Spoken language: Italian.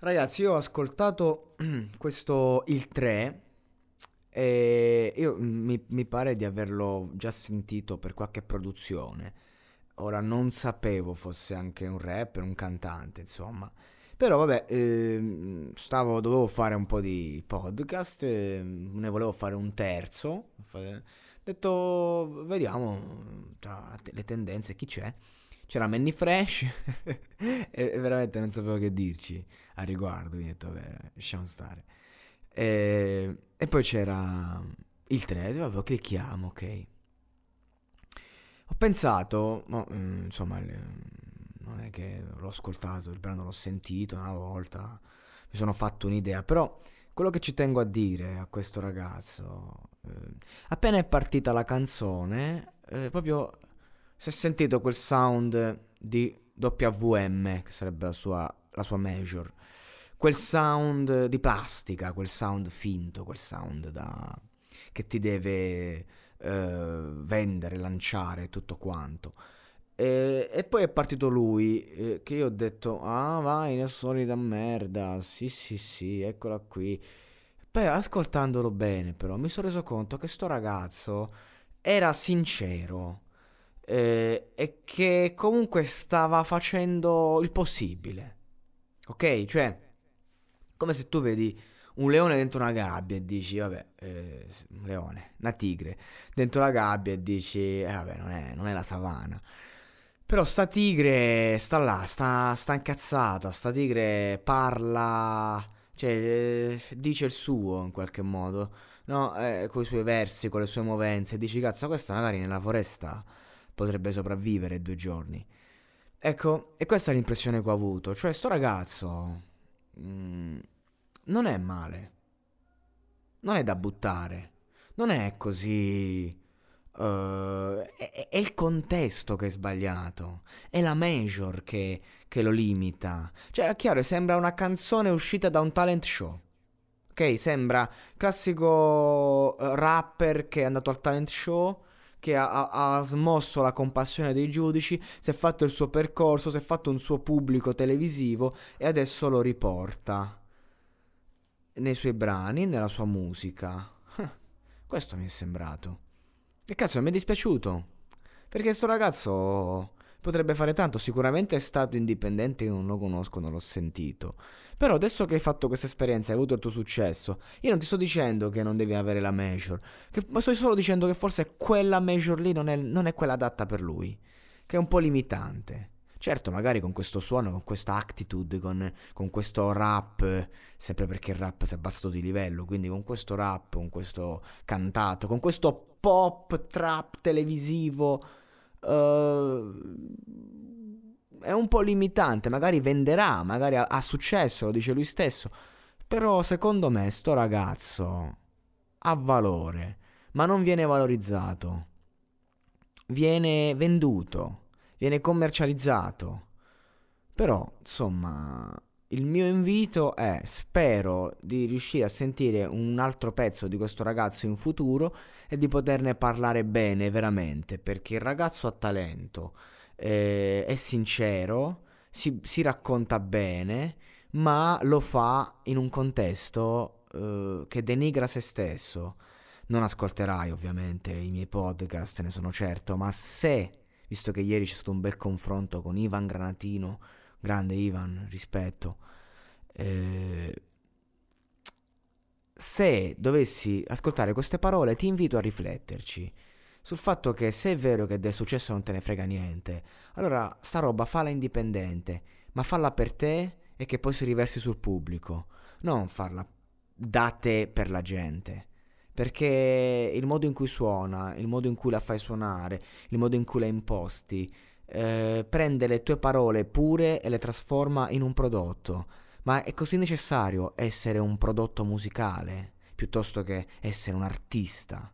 Ragazzi, io ho ascoltato questo Il 3 e io mi, mi pare di averlo già sentito per qualche produzione. Ora non sapevo fosse anche un rapper, un cantante, insomma. Però vabbè, ehm, stavo, dovevo fare un po' di podcast, eh, ne volevo fare un terzo. Ho detto, vediamo tra le tendenze chi c'è. C'era Manny Fresh e veramente non sapevo che dirci a riguardo, quindi ho detto, vabbè, lasciamo stare. E, e poi c'era il 3, vabbè, clicchiamo, ok. Ho pensato, no, mm, insomma, non è che l'ho ascoltato, il brano l'ho sentito una volta, mi sono fatto un'idea, però quello che ci tengo a dire a questo ragazzo, eh, appena è partita la canzone, eh, proprio è sentito quel sound di WM, che sarebbe la sua, la sua major, quel sound di plastica, quel sound finto, quel sound da, che ti deve eh, vendere, lanciare tutto quanto. E, e, poi è partito lui, eh, che io ho detto, ah vai, ne solita merda, sì sì sì, eccola qui. Poi ascoltandolo bene però mi sono reso conto che sto ragazzo era sincero eh, e che comunque stava facendo il possibile. Ok? Cioè, come se tu vedi un leone dentro una gabbia e dici, vabbè, eh, un leone, una tigre, dentro la gabbia e dici, eh, vabbè, non è, non è la savana. Però sta tigre sta là, sta, sta incazzata, sta tigre parla, cioè eh, dice il suo in qualche modo, no? Eh, con i suoi versi, con le sue movenze, dici cazzo questa magari nella foresta potrebbe sopravvivere due giorni. Ecco, e questa è l'impressione che ho avuto, cioè sto ragazzo mh, mm, non è male, non è da buttare, non è così... Uh, è, è, il contesto che è sbagliato, è la major che, che lo limita. Cioè, è chiaro, sembra una canzone uscita da un talent show. Ok, sembra classico uh, rapper che è andato al talent show che ha, ha, smosso la compassione dei giudici, si è fatto il suo percorso, si è fatto un suo pubblico televisivo e adesso lo riporta nei suoi brani, nella sua musica. Questo mi è sembrato. E cazzo, mi è dispiaciuto. Perché sto ragazzo potrebbe fare tanto. Sicuramente è stato indipendente, io non lo conosco, non l'ho sentito. Però adesso che hai fatto questa esperienza, hai avuto il tuo successo, io non ti sto dicendo che non devi avere la major, che, ma sto solo dicendo che forse quella major lì non è, non è quella adatta per lui, che è un po' limitante. Certo, magari con questo suono, con questa attitude, con, con, questo rap, sempre perché il rap si è abbassato di livello, quindi con questo rap, con questo cantato, con questo pop trap televisivo, uh, un po' limitante, magari venderà, magari ha, ha successo, lo dice lui stesso, però secondo me sto ragazzo ha valore, ma non viene valorizzato, viene venduto viene commercializzato. Però, insomma, il mio invito è, spero di riuscire a sentire un altro pezzo di questo ragazzo in futuro e di poterne parlare bene veramente, perché il ragazzo ha talento, eh, è sincero, si, si, racconta bene, ma lo fa in un contesto eh, che denigra se stesso. Non ascolterai ovviamente i miei podcast, ne sono certo, ma se visto che ieri c'è stato un bel confronto con Ivan Granatino, grande Ivan, rispetto. Eh, se dovessi ascoltare queste parole ti invito a rifletterci sul fatto che se è vero che del successo non te ne frega niente, allora sta roba falla indipendente, ma falla per te e che poi si riversi sul pubblico, non farla da te per la gente perché il modo in cui suona, il modo in cui la fai suonare, il modo in cui la imposti, eh, prende le tue parole pure e le trasforma in un prodotto. Ma è così necessario essere un prodotto musicale piuttosto che essere un artista.